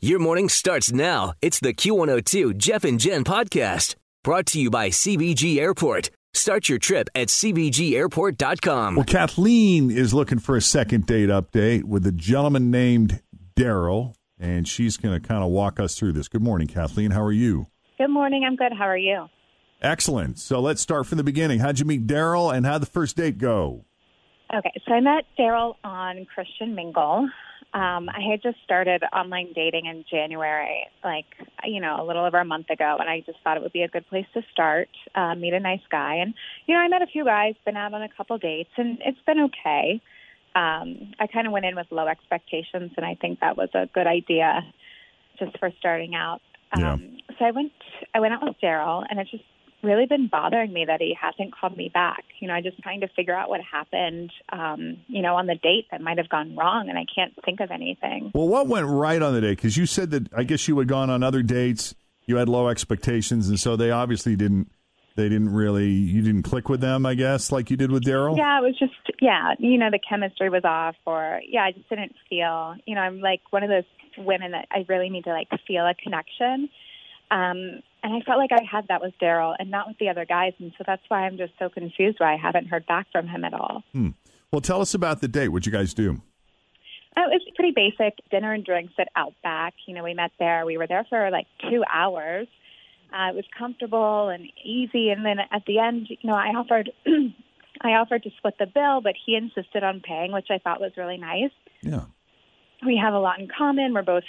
Your morning starts now. It's the Q102 Jeff and Jen podcast brought to you by CVG Airport. Start your trip at CVGAirport.com. Well, Kathleen is looking for a second date update with a gentleman named Daryl, and she's going to kind of walk us through this. Good morning, Kathleen. How are you? Good morning. I'm good. How are you? Excellent. So let's start from the beginning. How'd you meet Daryl, and how'd the first date go? Okay, so I met Daryl on Christian Mingle. Um, I had just started online dating in January, like you know, a little over a month ago, and I just thought it would be a good place to start, uh, meet a nice guy, and you know, I met a few guys, been out on a couple dates, and it's been okay. Um, I kind of went in with low expectations, and I think that was a good idea, just for starting out. Um, Yeah. So I went, I went out with Daryl, and it just really been bothering me that he hasn't called me back. You know, I'm just trying to figure out what happened, um, you know, on the date that might have gone wrong, and I can't think of anything. Well, what went right on the date? Because you said that I guess you had gone on other dates, you had low expectations, and so they obviously didn't. They didn't really. You didn't click with them, I guess, like you did with Daryl. Yeah, it was just, yeah, you know, the chemistry was off, or yeah, I just didn't feel, you know, I'm like one of those women that I really need to like feel a connection. Um, and I felt like I had that with Daryl and not with the other guys. And so that's why I'm just so confused why I haven't heard back from him at all. Hmm. Well, tell us about the date. What'd you guys do? Uh, It was pretty basic dinner and drinks at Outback. You know, we met there. We were there for like two hours. Uh, it was comfortable and easy. And then at the end, you know, I offered, I offered to split the bill, but he insisted on paying, which I thought was really nice. Yeah. We have a lot in common. We're both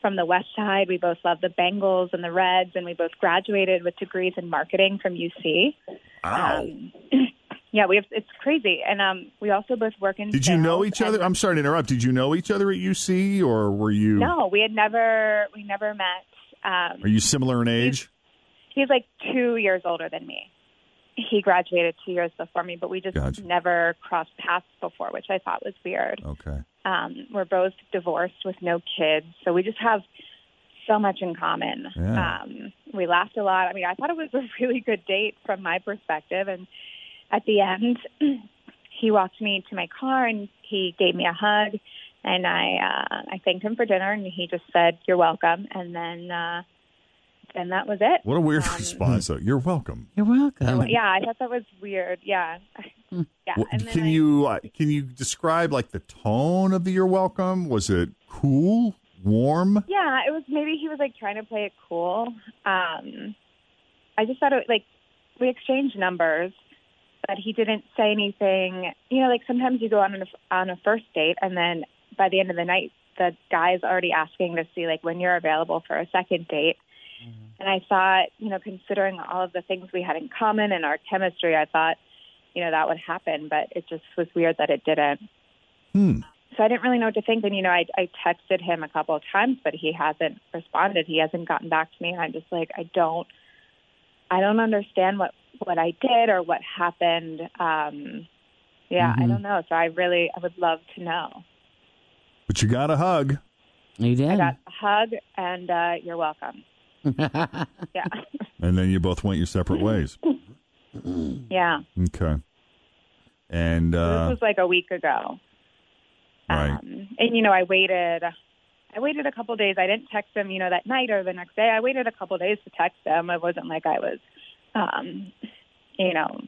from the West Side. We both love the Bengals and the Reds, and we both graduated with degrees in marketing from UC. Wow. Um, yeah, we have. It's crazy, and um, we also both work in. Did you know each other? I'm sorry to interrupt. Did you know each other at UC, or were you? No, we had never. We never met. Um, Are you similar in age? he's like two years older than me. He graduated two years before me, but we just Gotcha. never crossed paths before, which I thought was weird. Okay. Um, we're both divorced with no kids, so we just have so much in common. Yeah. Um, we laughed a lot. I mean, I thought it was a really good date from my perspective. And at the end, he walked me to my car and he gave me a hug, and I uh, I thanked him for dinner, and he just said, "You're welcome," and then. Uh, and that was it. What a weird Um, response. Though. You're welcome. You're welcome. Yeah, I thought that was weird. Yeah, yeah. What- and then can I- you uh, can you describe like the tone of the "You're welcome"? Was it cool, warm? Yeah, it was maybe he was like trying to play it cool. Um, I just thought it like we exchanged numbers, but he didn't say anything. You know, like sometimes you go on a, on a first date and then by the end of the night, the guy's already asking to see like when you're available for a second date. And I thought, you know, considering all of the things we had in common and our chemistry, I thought, you know, that would happen, but it just was weird that it didn't. Hmm. So I didn't really know what to think. And, you know, I, I texted him a couple of times, but he hasn't responded. He hasn't gotten back to me. And I'm just like, I don't, I don't understand what, what I did or what happened. Um, yeah, I don't know. So I really, I would love to know. But you got a hug. You did. I got a hug and, uh, you're welcome. Yeah. And then you both went your separate ways. yeah. Okay. And uh, this was like a week ago. right. Um, and you know, I waited. I waited a couple days. I didn't text him, you know, that night or the next day. I waited a couple days to text him. It wasn't like I was, um, you know,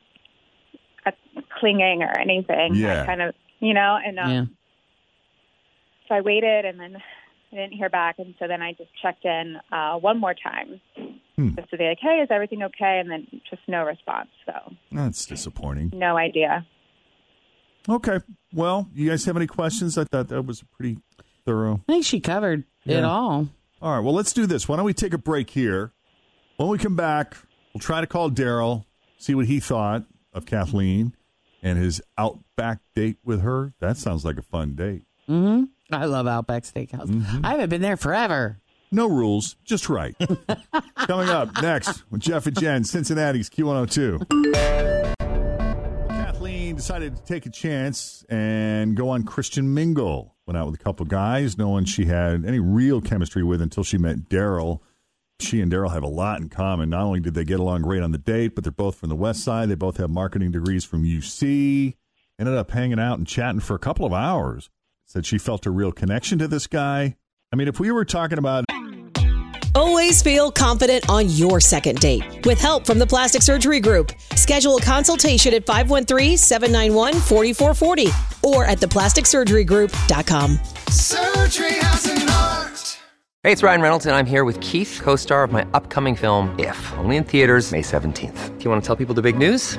clinging or anything. Yeah. I kind of, you know, and um, Yeah. so I waited, and then I didn't hear back, and so then I just checked in uh, one more time. just to be like, "Hey, is everything okay?" And then just no response. So That's disappointing. no idea. Okay. Well, you guys have any questions? I thought that was pretty thorough. I think she covered it all. All right. Well, let's do this. Why don't we take a break here? When we come back, we'll try to call Daryl, see what he thought of Kathleen and his outback date with her. That sounds like a fun date. hmm I love Outback Steakhouse. Mm-hmm. I haven't been there forever. No rules, just right. Coming up next with Jeff and Jen, Cincinnati's Q102. Kathleen decided to take a chance and go on Christian Mingle. Went out with a couple guys, no one she had any real chemistry with until she met Daryl. She and Daryl have a lot in common. Not only did they get along great on the date, but they're both from the West Side. They both have marketing degrees from UC. Ended up hanging out and chatting for a couple of hours. Said she felt a real connection to this guy. I mean, if we were talking about Always feel confident on your second date. With help from the Plastic Surgery Group, schedule a consultation at 513-791-4440 or at theplasticsurgerygroup.com. Surgery has an art. Hey, it's Ryan Reynolds, and I'm here with Keith, co star of my upcoming film, If, only in theaters, May 17th. Do you want to tell people the big news?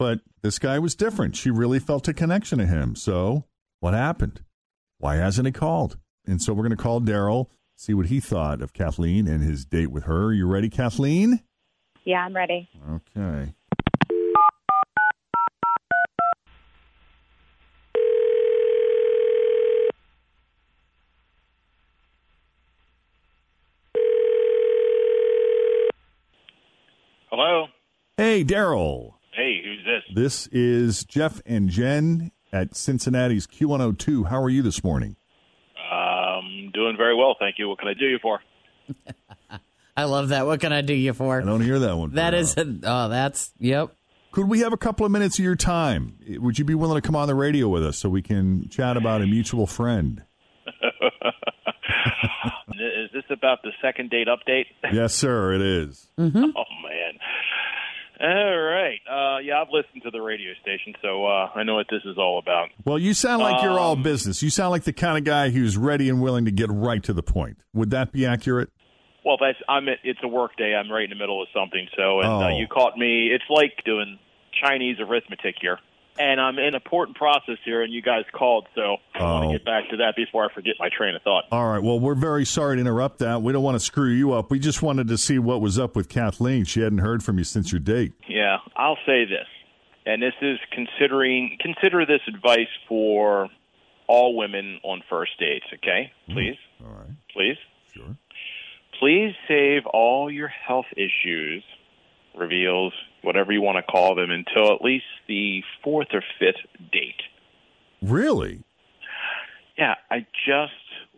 But this guy was different. She really felt a connection to him. So what happened? Why hasn't he called? And so we're going to call Daryl, see what he thought of Kathleen and his date with her. You ready, Kathleen? Yeah, I'm ready. Okay. Hello. Hey, Daryl. Hey, who's this? This is Jeff and Jen at Cincinnati's Q102. How are you this morning? Um, doing very well, thank you. What can I do you for? I love that. What can I do you for? I don't hear that one. That very is, often. a, oh, that's, yep. Could we have a couple of minutes of your time? Would you be willing to come on the radio with us so we can chat about a mutual friend? Is this about the second date update? Yes, sir, it is. Oh man. All right. Uh, yeah, I've listened to the radio station, so uh, I know what this is all about. Well, you sound like you're all Um, business. You sound like the kind of guy who's ready and willing to get right to the point. Would that be accurate? Well, that's I'm. At, it's a work day. I'm right in the middle of something. So, and uh, Oh. you caught me. It's like doing Chinese arithmetic here, and I'm in an important process here, and you guys called, so I want Oh. to get back to that before I forget my train of thought. All right. Well, we're very sorry to interrupt that. We don't want to screw you up. We just wanted to see what was up with Kathleen. She hadn't heard from you since your date. I'll say this, and this is considering consider this advice for all women on first dates. Okay, mm-hmm. please, All right. please, Sure. please save all your health issues, reveals, whatever you want to call them, until at least the fourth or fifth date. Really? Yeah, I just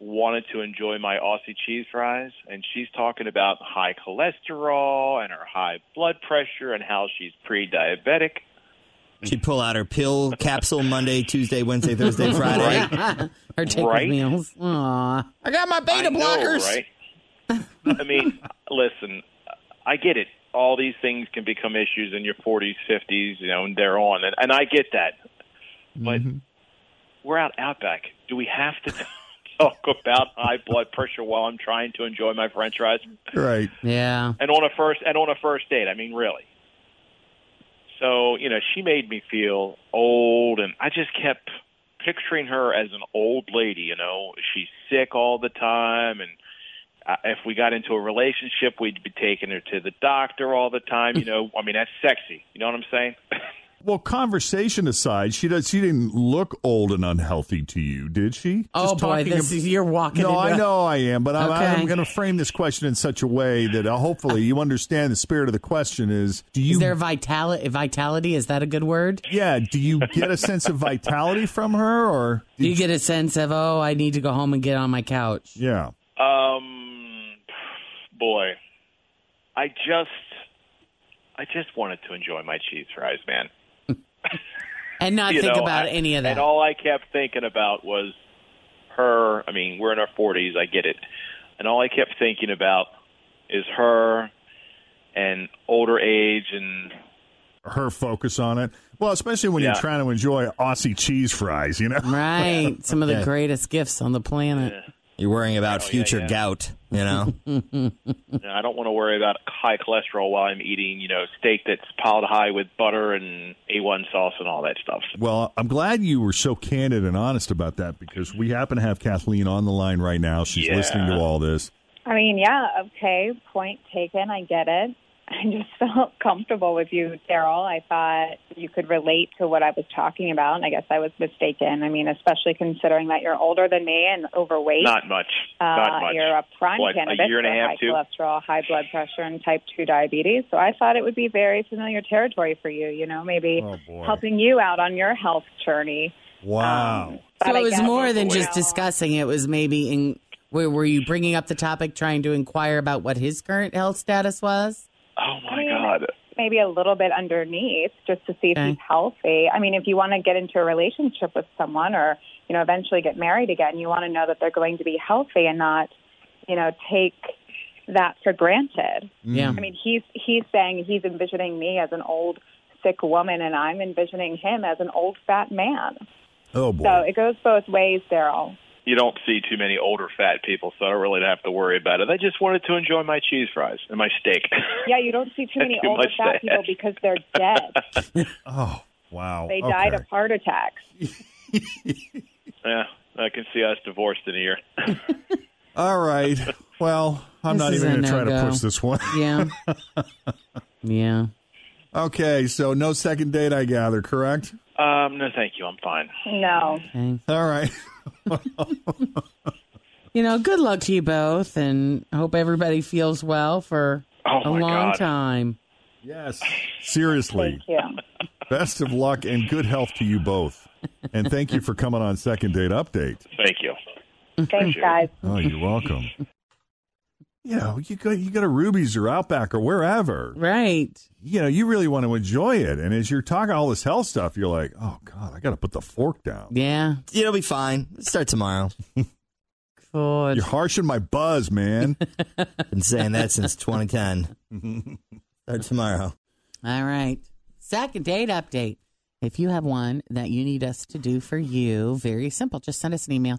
wanted to enjoy my Aussie cheese fries, and she's talking about high cholesterol and her high blood pressure and how she's pre-diabetic. She'd pull out her pill capsule Monday, Tuesday, Wednesday, Thursday, Friday. Or take Right? meals. Aw. I got my beta I know, blockers. right? I mean, listen, I get it. All these things can become issues in your 40s, 50s, you know, and they're on, and, and I get that. But Mm-hmm. we're out outback. Do we have to talk about high blood pressure while I'm trying to enjoy my French fries? Right. Yeah. and on a first and on a first date. I mean, really. So you know, she made me feel old, and I just kept picturing her as an old lady. You know, she's sick all the time, and uh, if we got into a relationship, we'd be taking her to the doctor all the time. You know, I mean, that's sexy. You know what I'm saying? Well, conversation aside, she does. She didn't look old and unhealthy to you, did she? Oh, Just boy. This ab- is, you're walking No, into I know I am, but I'm, I'm going to frame this question in such a way that uh, hopefully you understand the spirit of the question is: Do you? Is there vitality? Vitality is that a good word? yeah. Do you get a sense of vitality from her, or Do you get a sense of oh, I need to go home and get on my couch? yeah? Um, boy, I just I just wanted to enjoy my cheese fries, man. And not think know, about I- any of that. And all I kept thinking about was her. I mean, we're in our 40s, I get it. And all I kept thinking about is her and older age and Her focus on it. Well, especially when Yeah. you're trying to enjoy Aussie cheese fries, you know? Right. Some of the Yeah. greatest gifts on the planet. You're worrying about Oh, future yeah. gout, you know? you know, I don't want to worry about high cholesterol while I'm eating, you know, steak that's piled high with butter and A1 sauce and all that stuff. Well, I'm glad you were so candid and honest about that because we happen to have Kathleen on the line right now. She's Yeah. listening to all this. I mean, yeah, okay, point taken. I get it. I just felt comfortable with you, Daryl. I thought you could relate to what I was talking about, and I guess I was mistaken. I mean, especially considering that you're older than me and overweight. Not much. Uh, Not much. You're a prime What, a candidate year and a for half, high too? cholesterol, high blood pressure, and type 2 diabetes. So I thought it would be very familiar territory for you, you know, maybe Oh, helping you out on your health journey. Wow. Um, So it was guess, more than just know, discussing. It was maybe in. Were, were you bringing up the topic, trying to inquire about what his current health status was? Oh, my I mean, God. Maybe a little bit underneath just to see if Okay. he's healthy. I mean, if you want to get into a relationship with someone or, you know, eventually get married again, you want to know that they're going to be healthy and not, you know, take that for granted. Mm. Yeah. I mean, he's he's saying he's envisioning me as an old sick woman and I'm envisioning him as an old fat man. Oh, boy. So it goes both ways, Daryl. You don't see too many older fat people, so I don't really have to worry about it. I just wanted to enjoy my cheese fries and my steak. Yeah, you don't see too many Too older fat people ask. because they're dead. oh, wow. They died of heart attacks. yeah, I can see us divorced in a year. All right. Well, I'm This not even going to try to push this one. Yeah. yeah. Okay, so no second date, I gather, correct? Um, no, thank you. I'm fine. No. Okay. All right. You know, good luck to you both, and hope everybody feels well for Oh, a long God. time. Yes. Seriously. Thank you. Best of luck and good health to you both. And thank you for coming on Second Date Update. Thank you. Thanks, guys. Oh, you're welcome. You know, you go you go to Ruby's or Outback or wherever. Right. You know, you really want to enjoy it. And as you're talking all this health stuff, you're like, oh God, I got to put the fork down. Yeah. It'll be fine. Start tomorrow. Good. You're harshing my buzz, man. Been saying that since 2010. Start tomorrow. All right. Second date update. If you have one that you need us to do for you, very simple. Just send us an email.